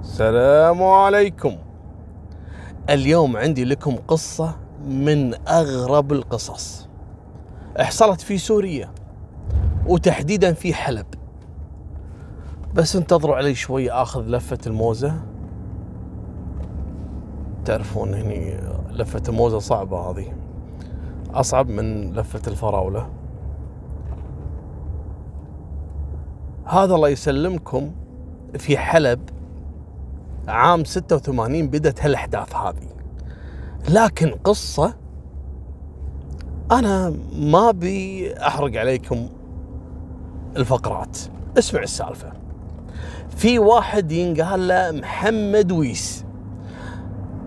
السلام عليكم. اليوم عندي لكم قصة من أغرب القصص. حصلت في سوريا وتحديدا في حلب. بس انتظروا علي شوي آخذ لفة الموزة. تعرفون هني لفة الموزة صعبة هذه. أصعب من لفة الفراولة. هذا الله يسلمكم في حلب عام 86 بدت هالأحداث هذه. لكن قصة أنا ما بي أحرق عليكم الفقرات. اسمع السالفة. في واحد ينقال له محمد ويس.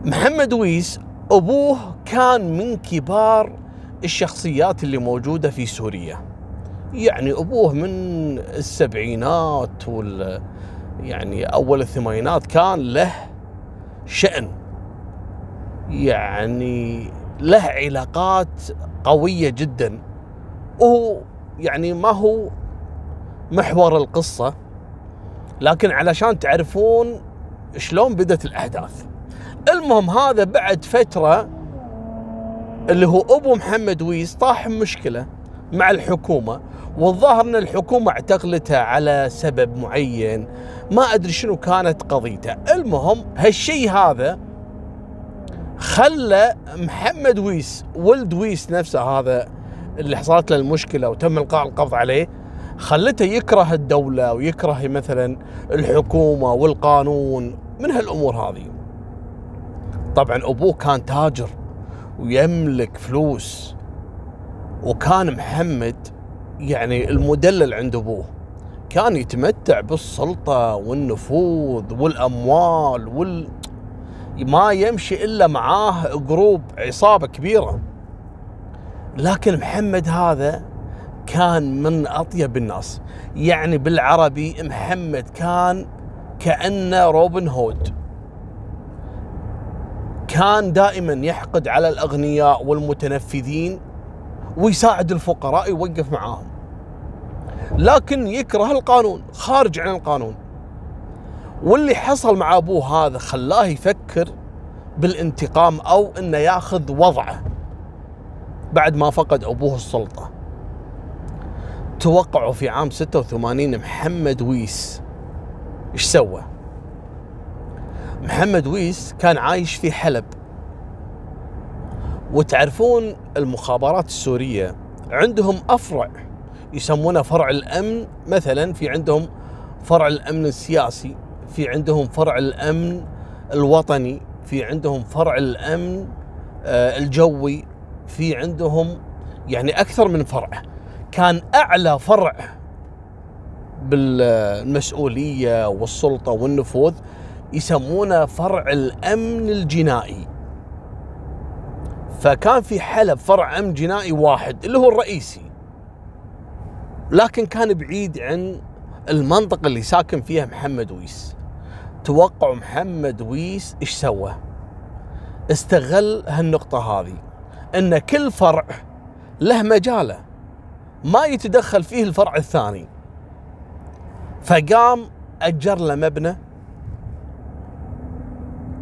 محمد ويس أبوه كان من كبار الشخصيات اللي موجودة في سوريا. يعني أبوه من السبعينات وال يعني أول الثمانينات كان له شأن. يعني له علاقات قوية جدا. وهو يعني ما هو محور القصة لكن علشان تعرفون شلون بدت الأحداث. المهم هذا بعد فترة اللي هو أبو محمد ويس طاح مشكلة مع الحكومة. والظاهر أن الحكومة اعتقلته على سبب معين. ما أدري شنو كانت قضيته. المهم هالشيء هذا خلى محمد ويس ولد ويس نفسه هذا اللي حصلت له المشكلة وتم إلقاء القبض عليه خلته يكره الدولة ويكره مثلا الحكومة والقانون من هالأمور هذه. طبعا أبوه كان تاجر ويملك فلوس وكان محمد يعني المدلل عند أبوه. كان يتمتع بالسلطة والنفوذ والأموال وال ما يمشي إلا معاه جروب عصابة كبيرة. لكن محمد هذا كان من أطيب الناس. يعني بالعربي محمد كان كأنه روبن هود. كان دائما يحقد على الأغنياء والمتنفذين ويساعد الفقراء يوقف معاهم. لكن يكره القانون خارج عن القانون. واللي حصل مع أبوه هذا خلاه يفكر بالانتقام أو إنه يأخذ وضعه بعد ما فقد أبوه السلطة. توقعوا في عام 86 محمد ويس إيش سوى؟ محمد ويس كان عايش في حلب. وتعرفون المخابرات السورية عندهم أفرع يسمونه فرع الأمن مثلا في عندهم فرع الأمن السياسي في عندهم فرع الأمن الوطني في عندهم فرع الأمن آه، الجوي في عندهم يعني أكثر من فرع. كان أعلى فرع بالمسؤولية والسلطة والنفوذ يسمونه فرع الأمن الجنائي. فكان في حلب فرع أمن جنائي واحد اللي هو الرئيسي. لكن كان بعيد عن المنطقة اللي ساكن فيها محمد ويس. توقعوا محمد ويس إيش سوى؟ استغل هالنقطة هذه إن كل فرع له مجاله ما يتدخل فيه الفرع الثاني. فقام أجر له مبنى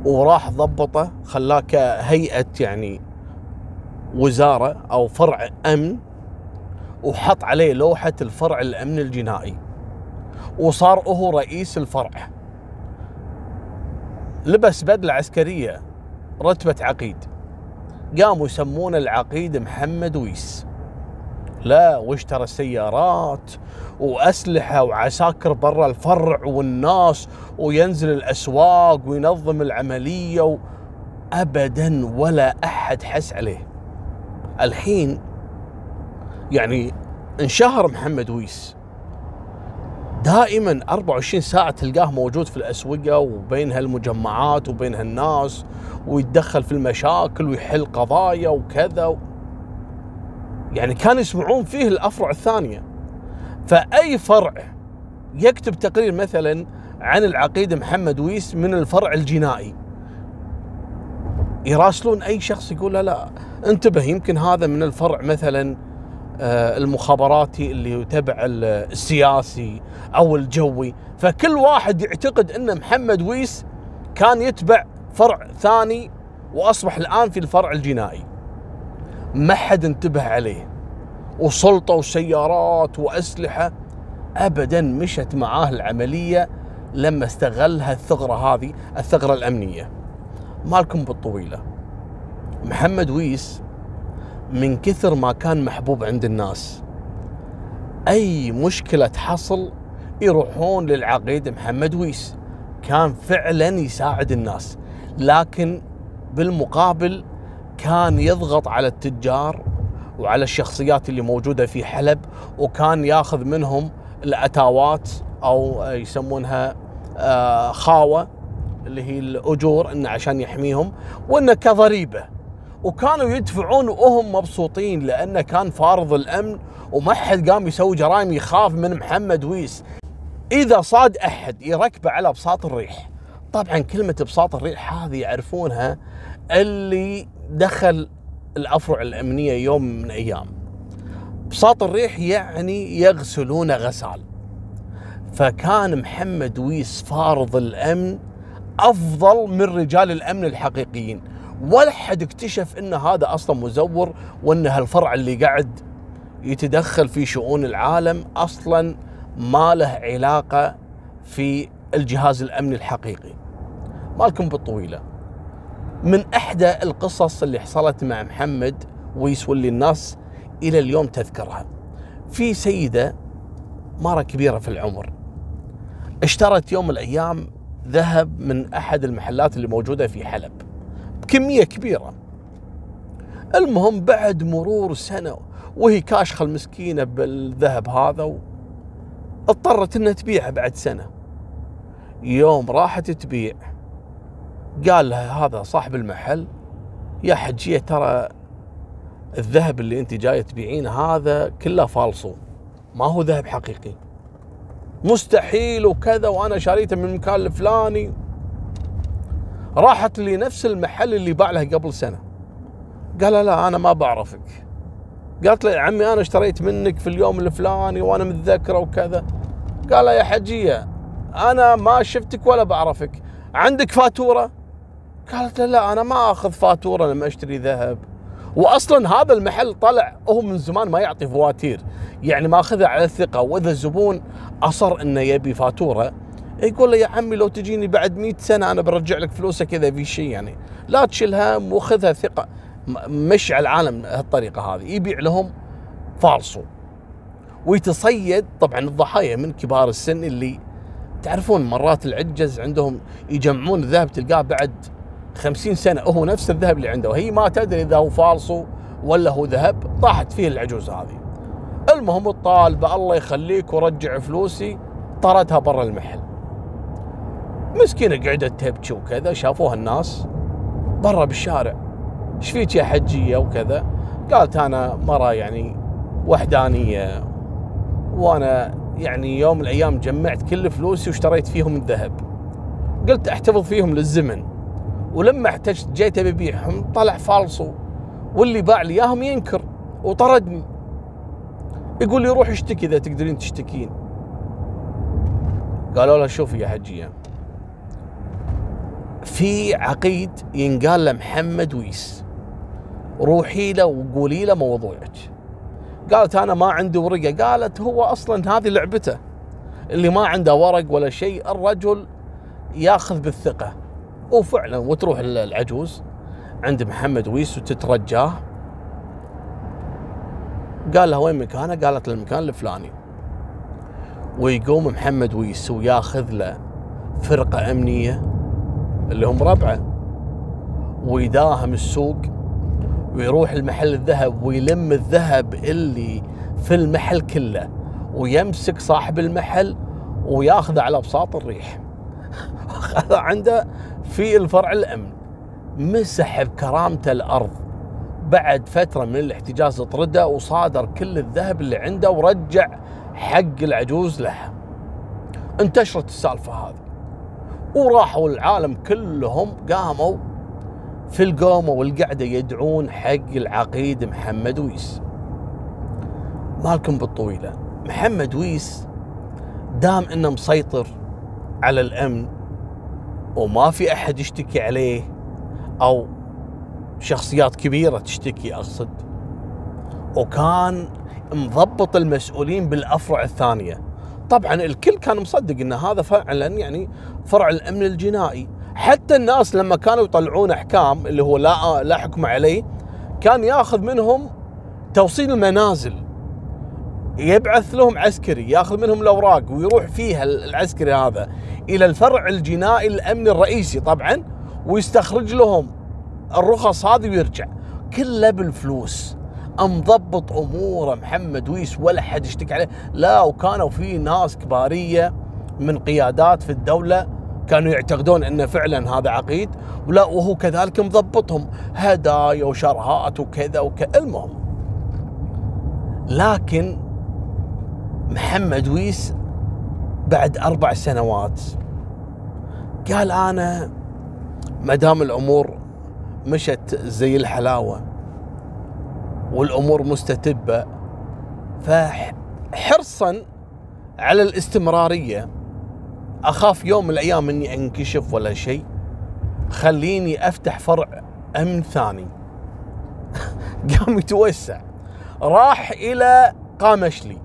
وراح ضبطه خلاه كهيئه يعني وزارة أو فرع أمن. وحط عليه لوحة الفرع الأمن الجنائي. وصار هو رئيس الفرع. لبس بدلة عسكرية رتبة عقيد. قاموا يسمونه العقيد محمد ويس. لا واشترى سيارات وأسلحة وعساكر برا الفرع والناس وينزل الأسواق وينظم العملية و... ابدا ولا أحد حس عليه. الحين يعني انشهر محمد ويس. دائما 24 ساعة تلقاه موجود في الأسوقة وبين هالمجمعات وبين هالناس ويتدخل في المشاكل ويحل قضايا وكذا. يعني كانوا يسمعون فيه الأفرع الثانية. فأي فرع يكتب تقرير مثلا عن العقيد محمد ويس من الفرع الجنائي يراسلون أي شخص يقول لا لا انتبه يمكن هذا من الفرع مثلا المخابراتي اللي تبع السياسي أو الجوي. فكل واحد يعتقد إن محمد ويس كان يتبع فرع ثاني وأصبح الآن في الفرع الجنائي. ما حد انتبه عليه. وسلطة وسيارات وأسلحة ابدا مشت معاه العملية لما استغلها الثغرة هذه الثغرة الأمنية. مالكم بالطويلة. محمد ويس من كثر ما كان محبوب عند الناس. أي مشكلة تحصل يروحون للعقيد محمد ويس. كان فعلا يساعد الناس لكن بالمقابل كان يضغط على التجار وعلى الشخصيات اللي موجودة في حلب وكان ياخذ منهم الأتاوات أو يسمونها آه، خاوة اللي هي الأجور إنه عشان يحميهم وإنه كضريبة. وكانوا يدفعون وهم مبسوطين لأنه كان فارض الأمن وما حد قام يسوي جرائم يخاف من محمد ويس. إذا صاد أحد يركبه على بساط الريح. طبعا كلمة بساط الريح هذه يعرفونها اللي دخل الأفرع الأمنية يوم من أيام. بساط الريح يعني يغسلون غسال. فكان محمد ويس فارض الأمن أفضل من رجال الأمن الحقيقيين. ولا حد اكتشف إن هذا أصلا مزور وإن هالفرع اللي قاعد يتدخل في شؤون العالم أصلا ما له علاقة في الجهاز الأمني الحقيقي. مالكم بالطويلة. من إحدى القصص اللي حصلت مع محمد ويس واللي الناس إلى اليوم تذكرها. في سيدة مره كبيرة في العمر. اشترت يوم من الأيام ذهب من أحد المحلات اللي موجودة في حلب. بكميه كبيرة. المهم بعد مرور سنة وهي كاشخة المسكينة بالذهب هذا. اضطرت إنها تبيعه بعد سنة. يوم راحت تبيع قال لها هذا صاحب المحل يا حجيه ترى الذهب اللي أنت جاية تبيعينه هذا كله فالصو ما هو ذهب حقيقي. مستحيل وكذا وأنا شاريته من المكان الفلاني. راحت لنفس المحل اللي باع له قبل سنة. قال لا أنا ما بعرفك. قالت له يا عمي أنا اشتريت منك في اليوم الفلاني وأنا متذكرة وكذا. قال يا حجية أنا ما شفتك ولا بعرفك. عندك فاتورة؟ قالت له لا أنا ما أخذ فاتورة لما أشتري ذهب. واصلا هذا المحل طلع هو من زمان ما يعطي فواتير. يعني ماخذها على الثقة. وإذا الزبون أصر إنه يبي فاتورة يقول له يا عمي لو تجيني بعد 100 سنة أنا برجع لك فلوسك اذا في شيء يعني. لا تشيل هم وخذها ثقة. مشي على العالم هالطريقة هذه. يبيع لهم فالصو ويتصيد طبعا الضحايا من كبار السن اللي تعرفون مرات العجز عندهم يجمعون الذهب تلقاه بعد خمسين سنة. هو نفس الذهب اللي عنده. وهي ما تدري إذا هو فالصو ولا هو ذهب. طاحت فيه العجوز هذه. المهم الطالبة الله يخليك ورجع فلوسي طردها برا المحل. مسكينة قعدت تبكي وكذا شافوها الناس برا بالشارع إيش فيك يا حجية؟ وكذا. قالت أنا مرة يعني وحدانية وأنا يعني يوم من الأيام جمعت كل فلوسي واشتريت فيهم الذهب. قلت أحتفظ فيهم للزمن. ولما احتجت جيت ببيعهم طلع فالصو. واللي باع لي إياهم ينكر وطردني. يقول لي روح اشتكي إذا تقدرين تشتكين. قالوا له شوفي يا حجية في عقيد ينقال له محمد ويس. روحي له وقولي له موضوعك. قالت أنا ما عندي ورقة. قالت هو أصلا هذه لعبته. اللي ما عنده ورق ولا شيء الرجل ياخذ بالثقة. وفعلا وتروح العجوز عند محمد ويس وتترجاه. قال لها وين مكانه؟ قالت له المكان الفلاني. ويقوم محمد ويس وياخذ له فرقة أمنية. اللي هم ربعه. ويداهم السوق ويروح المحل الذهب ويلم الذهب اللي في المحل كله ويمسك صاحب المحل وياخذه على بساط الريح. عنده في الفرع الأمن مسح بكرامته الأرض. بعد فترة من الاحتجاز طرده وصادر كل الذهب اللي عنده ورجع حق العجوز لها انتشرت السالفة هذه. وراحوا العالم كلهم قاموا في القومة والقعدة يدعون حق العقيد محمد ويس. مالكم بالطويلة. محمد ويس دام إنه مسيطر على الأمن وما في أحد يشتكي عليه أو شخصيات كبيرة تشتكي أقصد. وكان مضبط المسؤولين بالأفرع الثانية. طبعا الكل كان مصدق إن هذا فعلا يعني فرع الأمن الجنائي. حتى الناس لما كانوا يطلعون أحكام اللي هو لا لا حكم عليه كان ياخذ منهم توصيل المنازل. يبعث لهم عسكري ياخذ منهم الأوراق ويروح فيها العسكري هذا إلى الفرع الجنائي الأمني الرئيسي طبعا ويستخرج لهم الرخص هذه ويرجع كله بالفلوس. مضبط اموره محمد ويس ولا حد يشتكي عليه؟ لا وكانوا في ناس كبارية من قيادات في الدولة كانوا يعتقدون انه فعلا هذا عقيد ولا وهو كذلك مضبطهم هدايا وشرهات وكذا وكذا. المهم لكن محمد ويس بعد أربع سنوات قال أنا ما دام الأمور مشت زي الحلاوة والأمور مستتبة. فحرصا على الاستمرارية. أخاف يوم من الأيام إني أنكشف ولا شيء. خليني أفتح فرع أمن ثاني. قام يتوسع. راح إلى قامشلي.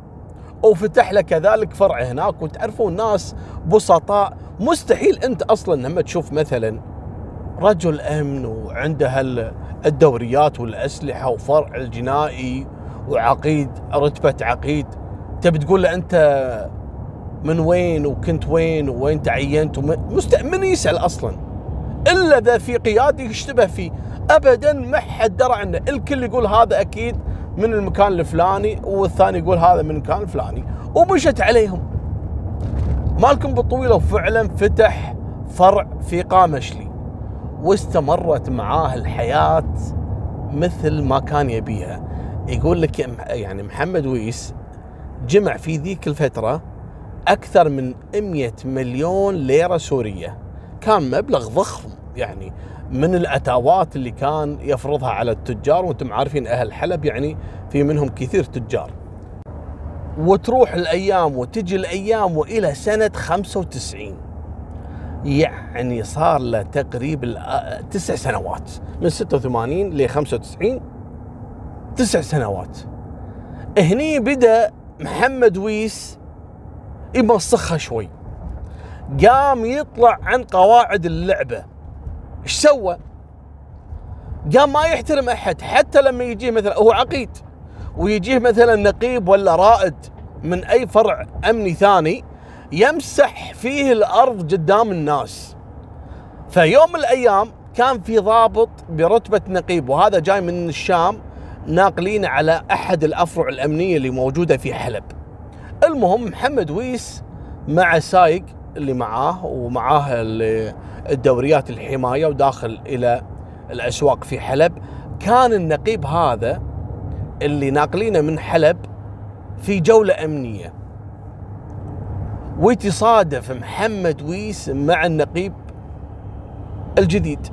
وفتح له كذلك فرع هناك. وتعرفون ناس بسطاء. مستحيل أنت أصلا لما تشوف مثلا رجل أمن وعنده الدوريات والأسلحة وفرع الجنائي وعقيد رتبة عقيد. تبي تقول له أنت من وين وكنت وين وين تعينت. من يسأل أصلا. إلا إذا في قيادي يشتبه فيه. ابدا ما حد درى عنه الكل يقول هذا أكيد من المكان الفلاني والثاني يقول هذا من المكان الفلاني. ومشت عليهم. مالكم بالطويلة وفعلا فتح فرع في قامشلي. واستمرت معاه الحياة مثل ما كان يبيها. يقول لك يعني محمد ويس جمع في ذيك الفترة أكثر من 100 مليون ليرة سورية. كان مبلغ ضخم يعني من الاتاوات اللي كان يفرضها على التجار وأنتم عارفين أهل حلب يعني في منهم كثير تجار. وتروح الأيام وتجي الأيام وإلى سنة 95 يعني صار له تقريبا تسع سنوات من 86 ل 95 تسع سنوات. هني بدأ محمد ويس يمسخها شوي. قام يطلع عن قواعد اللعبة. إيش سوى؟ قام ما يحترم أحد حتى لما يجيه مثلا هو عقيد ويجيه مثلا نقيب ولا رائد من أي فرع أمني ثاني يمسح فيه الأرض قدام الناس. فيوم من الأيام كان في ضابط برتبة نقيب وهذا جاي من الشام ناقلين على أحد الأفرع الأمنية اللي موجودة في حلب. المهم محمد ويس مع سايق اللي معاه ومعاه الدوريات الحماية وداخل إلى الأسواق في حلب. كان النقيب هذا اللي ناقلينه من حلب في جولة أمنية. ويتصادف محمد ويس مع النقيب الجديد.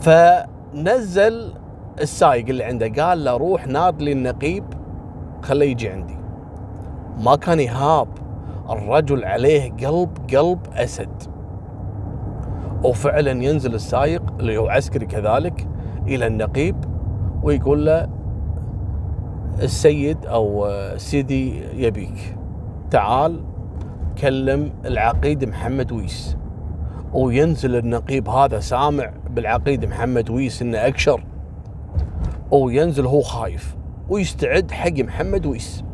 فنزل السايق اللي عنده قال له روح ناط لي النقيب خليه يجي عندي. ما كان يهاب الرجل عليه قلب قلب أسد. وفعلا ينزل السايق اللي هو عسكري كذلك إلى النقيب ويقول له السيد أو سيدي يبيك. تعال كلم العقيد محمد ويس. وينزل النقيب هذا سامع بالعقيد محمد ويس إنه أكشر. وينزل هو خايف ويستعد حق محمد ويس.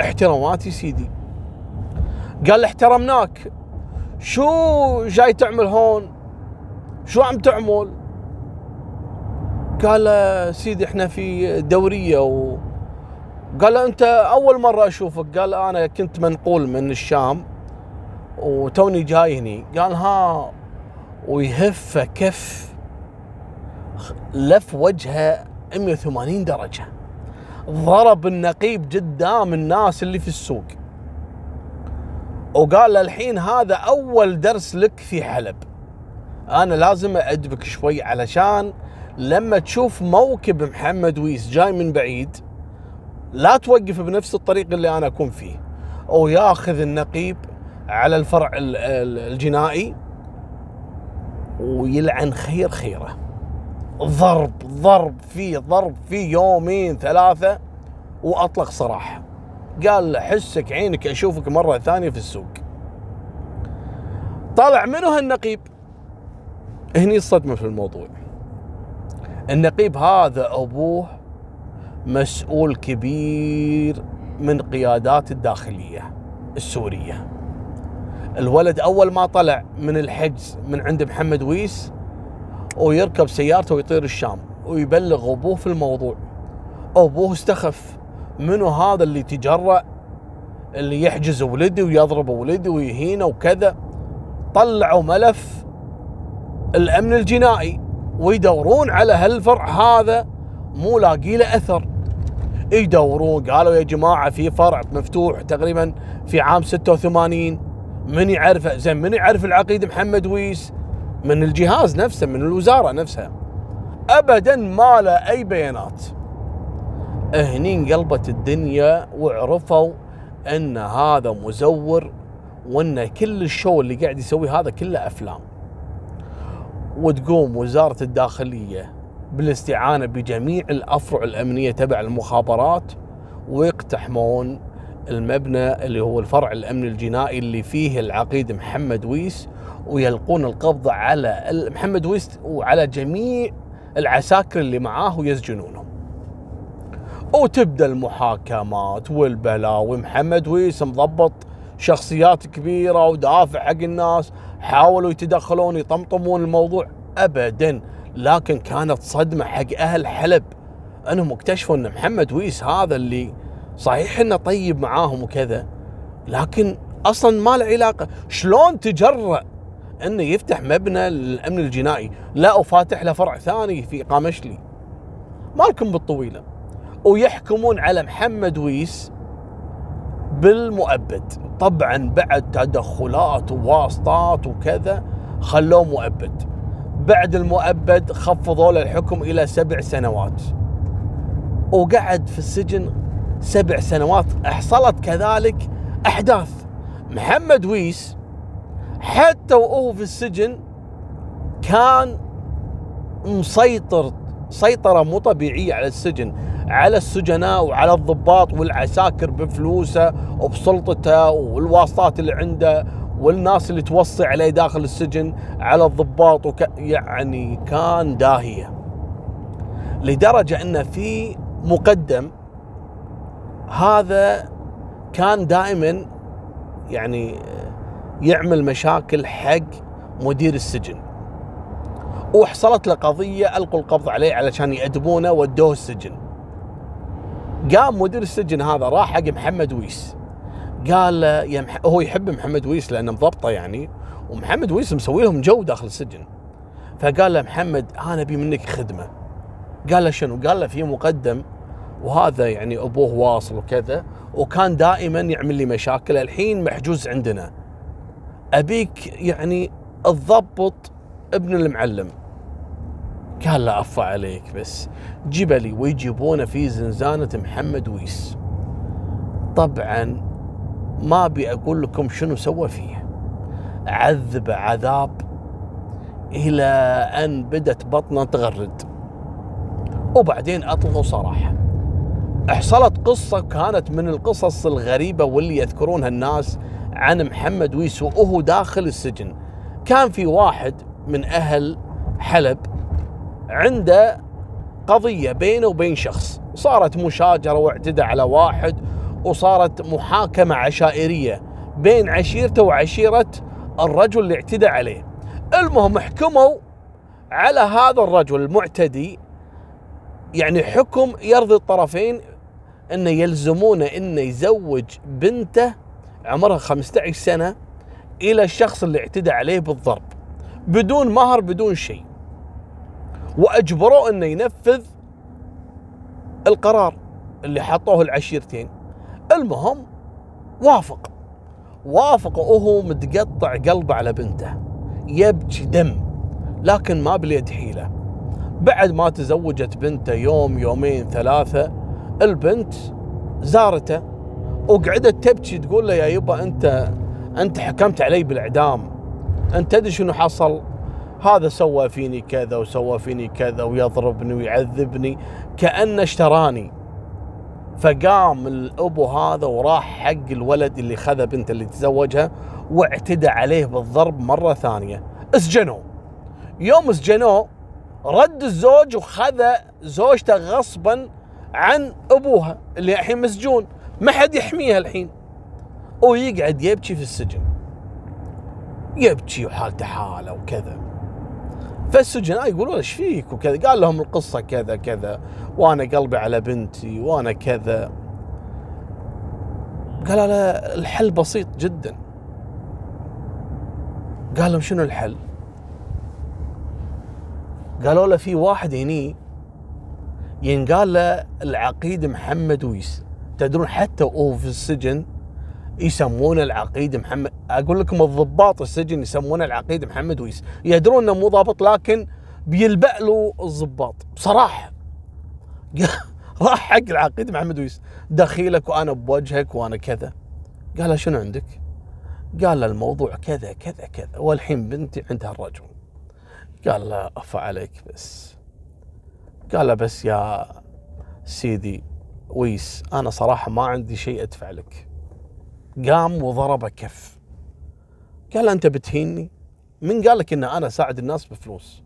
احتراماتي سيدي. قال احترمناك. شو جاي تعمل هون؟ شو عم تعمل؟ قال سيدي إحنا في دورية و قال أنت أول مرة أشوفك. قال أنا كنت منقول من الشام وتوني جاي هني. قال ها. ويهف كف لف وجهه 180 درجة. ضرب النقيب قدام الناس اللي في السوق. وقال له الحين هذا أول درس لك في حلب. أنا لازم أدبك شوي علشان لما تشوف موكب محمد ويس جاي من بعيد لا توقف بنفس الطريق اللي أنا أكون فيه. وياخذ النقيب على الفرع الجنائي ويلعن خير خيره. ضرب ضرب فيه ضرب فيه يومين ثلاثة وأطلق صراحة. قال له حسك عينك أشوفك مرة ثانية في السوق. طلع منه هالنقيب؟ هني الصدمة في الموضوع. النقيب هذا أبوه مسؤول كبير من قيادات الداخلية السورية. الولد أول ما طلع من الحجز من عند محمد ويس ويركب سيارته ويطير الشام ويبلغ أبوه في الموضوع. أبوه استخف. منو هذا اللي تجرأ؟ اللي يحجز ولدي ويضرب ولدي ويهينه وكذا. طلعوا ملف الأمن الجنائي ويدورون على هالفرع هذا مو لاقي له أثر. يدورون. قالوا يا جماعة في فرع مفتوح تقريبا في عام 86 من يعرفه زين من يعرف العقيد محمد ويس؟ من الجهاز نفسه من الوزارة نفسها. ابدا ما له أي بيانات. هني انقلبت الدنيا وعرفوا أن هذا مزور وأن كل الشو اللي قاعد يسويه هذا كله أفلام. وتقوم وزارة الداخلية بالاستعانة بجميع الأفرع الأمنية تبع المخابرات ويقتحمون المبنى اللي هو الفرع الامن الجنائي اللي فيه العقيد محمد ويس ويلقون القبض على محمد ويس وعلى جميع العساكر اللي معاه ويسجنونهم. وتبدأ المحاكمات والبلاوي محمد ويس مضبط شخصيات كبيرة ودافع حق الناس حاولوا يتدخلون يطمطمون الموضوع ابدا. لكن كانت صدمة حق أهل حلب. أنهم اكتشفوا أن محمد ويس هذا اللي صحيح إنه طيب معاهم وكذا. لكن أصلا ما له علاقة. شلون تجرأ إنه يفتح مبنى للأمن الجنائي؟ لا وفاتح له فرع ثاني في قامشلي مالكم بالطويلة. ويحكمون على محمد ويس بالمؤبد. طبعا بعد تدخلات وواسطات وكذا خلوه مؤبد. بعد المؤبد خفضوا له الحكم إلى سبع سنوات. وقعد في السجن سبع سنوات. حصلت كذلك أحداث. محمد ويس حتى وهو في السجن كان مسيطر سيطرة مو طبيعية على السجن على السجناء وعلى الضباط والعساكر بفلوسه وبسلطته والواسطات اللي عنده والناس اللي توصي عليه داخل السجن على الضباط وك... يعني كان داهية. لدرجة أن في مقدم هذا كان دائما يعني يعمل مشاكل حق مدير السجن. وحصلت له قضية ألقوا القبض عليه علشان يأدبونه ودوه السجن. قام مدير السجن هذا راح حق محمد ويس. قال يا. هو يحب محمد ويس لأنه مضبطة يعني ومحمد ويس مسوي لهم جو داخل السجن. فقال له محمد أنا أبي منك خدمة. قال له شنو؟ قال له في مقدم وهذا يعني أبوه واصل وكذا وكان دائما يعمل لي مشاكل. الحين محجوز عندنا. أبيك يعني تضبط ابن المعلم. قال لا أفا عليك بس جبلي ويجيبونه في زنزانة محمد ويس. طبعا ما أبي أقول لكم شنو سوى فيه عذب عذاب إلى أن بدت بطنه تغرد. وبعدين أطلقوا صراحة. حصلت قصة كانت من القصص الغريبة واللي يذكرونها الناس عن محمد ويس وهو داخل السجن. كان في واحد من أهل حلب عنده قضية بينه وبين شخص. صارت مشاجرة واعتدى على واحد. وصارت محاكمة عشائرية بين عشيرته وعشيرة الرجل اللي اعتدى عليه. المهم حكموا على هذا الرجل المعتدي يعني حكم يرضي الطرفين انه يلزمونه انه يزوج بنته عمرها 15 سنة إلى الشخص اللي اعتدى عليه بالضرب بدون مهر بدون شيء. واجبروه إنه ينفذ القرار اللي حطوه العشيرتين. المهم وافق. وافق وهو متقطع قلبه على بنته. يبكي دم لكن ما باليد حيلة. بعد ما تزوجت بنته يوم يومين ثلاثة البنت زارته وقعدت تبكي تقول له يا يبا أنت أنت حكمت علي بالإعدام. أنت تدري شنو حصل؟ هذا سوى فيني كذا وسوى فيني كذا ويضربني ويعذبني كأنه اشتراني. فقام الأبو هذا وراح حق الولد اللي خذ بنته اللي تزوجها واعتدى عليه بالضرب مرة ثانية. اسجنوه يوم اسجنوه رد الزوج وخذ زوجته غصبا عن أبوها اللي الحين مسجون. ما حد يحميها الحين. ويقعد يبكي في السجن. يبكي وحالته حالة وكذا. فالسجناء يقولون إيش فيك وكذا. قال لهم القصة كذا كذا. وأنا قلبي على بنتي وأنا كذا. قال لا الحل بسيط جدا. قال لهم شنو الحل؟ قالوا له في واحد هني ينقال له العقيد محمد ويس. تدرون حتى وهو في السجن يسمونه العقيد محمد. أقول لكم الضباط السجن يسمونه العقيد محمد ويس. يدرون إنه مو ضابط لكن بيلبأ له الضباط. بصراحة راح حق العقيد محمد ويس. دخيلك وأنا بوجهك وأنا كذا. قال شنو عندك؟ قال له الموضوع كذا كذا كذا. والحين بنتي عندها الرجل قال له أفا عليك بس. قال له بس يا سيدي ويس أنا صراحة ما عندي شيء أدفع لك. قام وضربه كف. قال أنت بتهيني من قال لك إن أنا أساعد الناس بفلوس.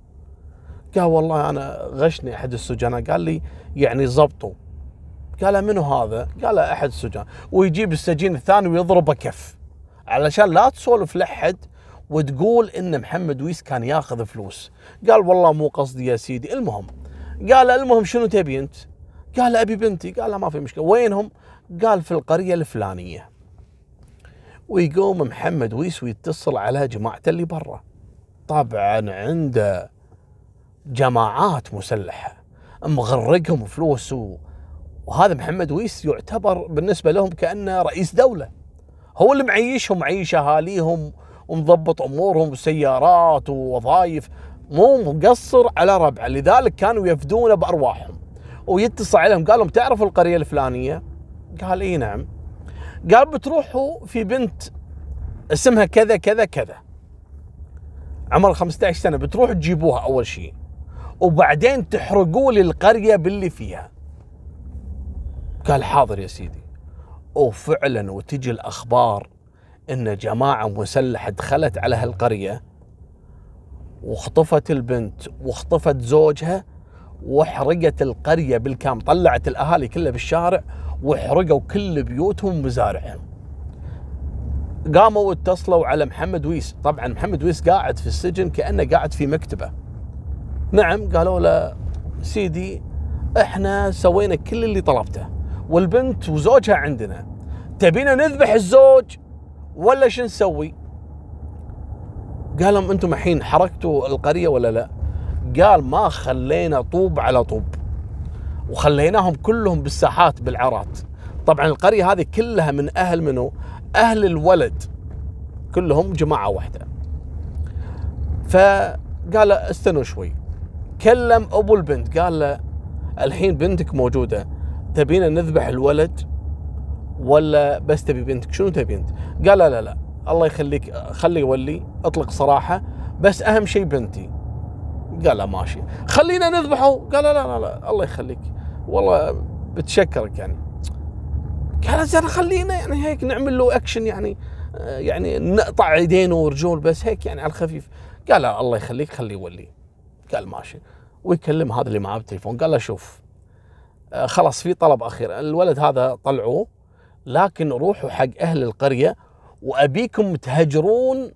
قال والله أنا غشني أحد السجناء. قال لي يعني زبطوا قال منو هذا؟ قال أحد السجناء. ويجيب السجين الثاني ويضربه كف. علشان لا تسولف لحد وتقول إن محمد ويس كان ياخذ فلوس. قال والله مو قصدي يا سيدي. المهم قال المهم شنو تبي أنت؟ قال أبي بنتي. قال ما في مشكلة. وينهم؟ قال في القرية الفلانية. ويقوم محمد ويس ويتصل على جماعته اللي برا. طبعا عنده جماعات مسلحة مغرقهم فلوس وهذا محمد ويس يعتبر بالنسبة لهم كأنه رئيس دولة. هو اللي معيشهم معيش أهاليهم ومضبط أمورهم وسيارات ووظائف مو مقصر على ربعه. لذلك كانوا يفدونه بأرواحهم. ويتصل عليهم قال لهم تعرفوا القرية الفلانية؟ قال إي نعم. قال بتروحوا في بنت اسمها كذا كذا كذا. عمرها 15 سنة بتروحوا تجيبوها أول شيء. وبعدين تحرقوا لي القريه باللي فيها. قال حاضر يا سيدي. وفعلا وتجي الأخبار إن جماعة مسلحة دخلت على هالقرية واخطفت البنت واخطفت زوجها وحرقت القرية بالكامل طلعت الأهالي كلها بالشارع وحرقوا كل بيوتهم ومزارعهم قاموا واتصلوا على محمد ويس. طبعا محمد ويس قاعد في السجن كأنه قاعد في مكتبة. نعم قالوا له سيدي إحنا سوينا كل اللي طلبته والبنت وزوجها عندنا. تبينا نذبح الزوج ولا شو نسوي؟ قال لهم أنتم الحين حركتوا القرية ولا لا؟ قال ما خلينا طوب على طوب. وخليناهم كلهم بالساحات بالعرات طبعا القرية هذه كلها من أهل منو؟ أهل الولد. كلهم جماعة واحدة. فقال استنوا شوي. كلم أبو البنت. قال له الحين بنتك موجودة. تبينا نذبح الولد ولا بس تبي بنتك؟ شنو تبي أنت؟ قال لا لا لا. الله يخليك خلي يولي اطلق صراحة. بس أهم شيء بنتي. قال لا ماشي. خلينا نذبحه. قال لا لا لا. الله يخليك. والله بتشكرك يعني. قال زين خلينا يعني هيك نعمل له اكشن يعني يعني نقطع ايدينه ورجول بس هيك يعني على الخفيف. قال الله يخليك خليه يولي. قال ماشي. ويكلم هذا اللي معاه بالتليفون. قال له شوف آه، خلاص في طلب أخير. الولد هذا طلعوه لكن روحوا حق أهل القرية وأبيكم تهجرون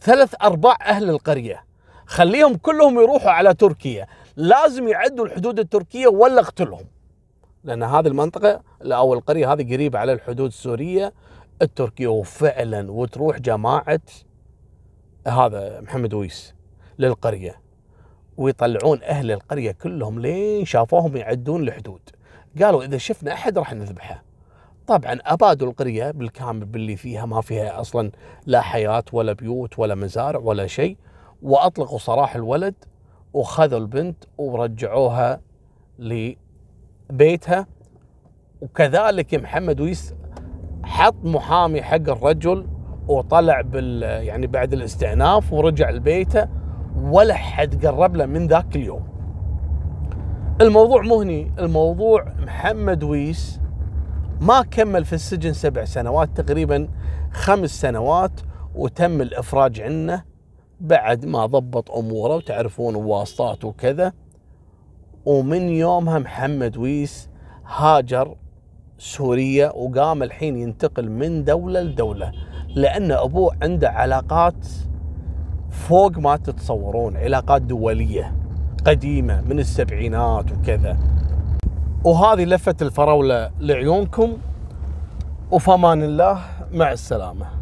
ثلاث أرباع أهل القرية. خليهم كلهم يروحوا على تركيا. لازم يعدوا الحدود التركية ولا اقتلهم. لأن هذه المنطقة أو القرية هذه قريبة على الحدود السورية التركية وفعلا وتروح جماعة هذا محمد ويس للقرية ويطلعون أهل القرية كلهم لين شافوهم يعدون الحدود. قالوا إذا شفنا أحد راح نذبحه. طبعا أبادوا القرية بالكامل باللي فيها ما فيها أصلا لا حياة ولا بيوت ولا مزارع ولا شيء وأطلقوا سراح الولد وخذوا البنت ورجعوها لبيتها. وكذلك محمد ويس حط محامي حق الرجل وطلع بال يعني بعد الاستئناف ورجع لبيته ولا حد قرب له من ذاك اليوم. الموضوع مهني الموضوع محمد ويس ما كمل في السجن سبع سنوات تقريبا خمس سنوات وتم الإفراج عنه. بعد ما ضبط أموره وتعرفون واسطات وكذا ومن يومها محمد ويس هاجر سوريا وقام الحين ينتقل من دولة لدولة لأن أبوه عنده علاقات فوق ما تتصورون علاقات دولية قديمة من السبعينات وكذا. وهذه لفة الفراولة لعيونكم وفمان الله مع السلامة.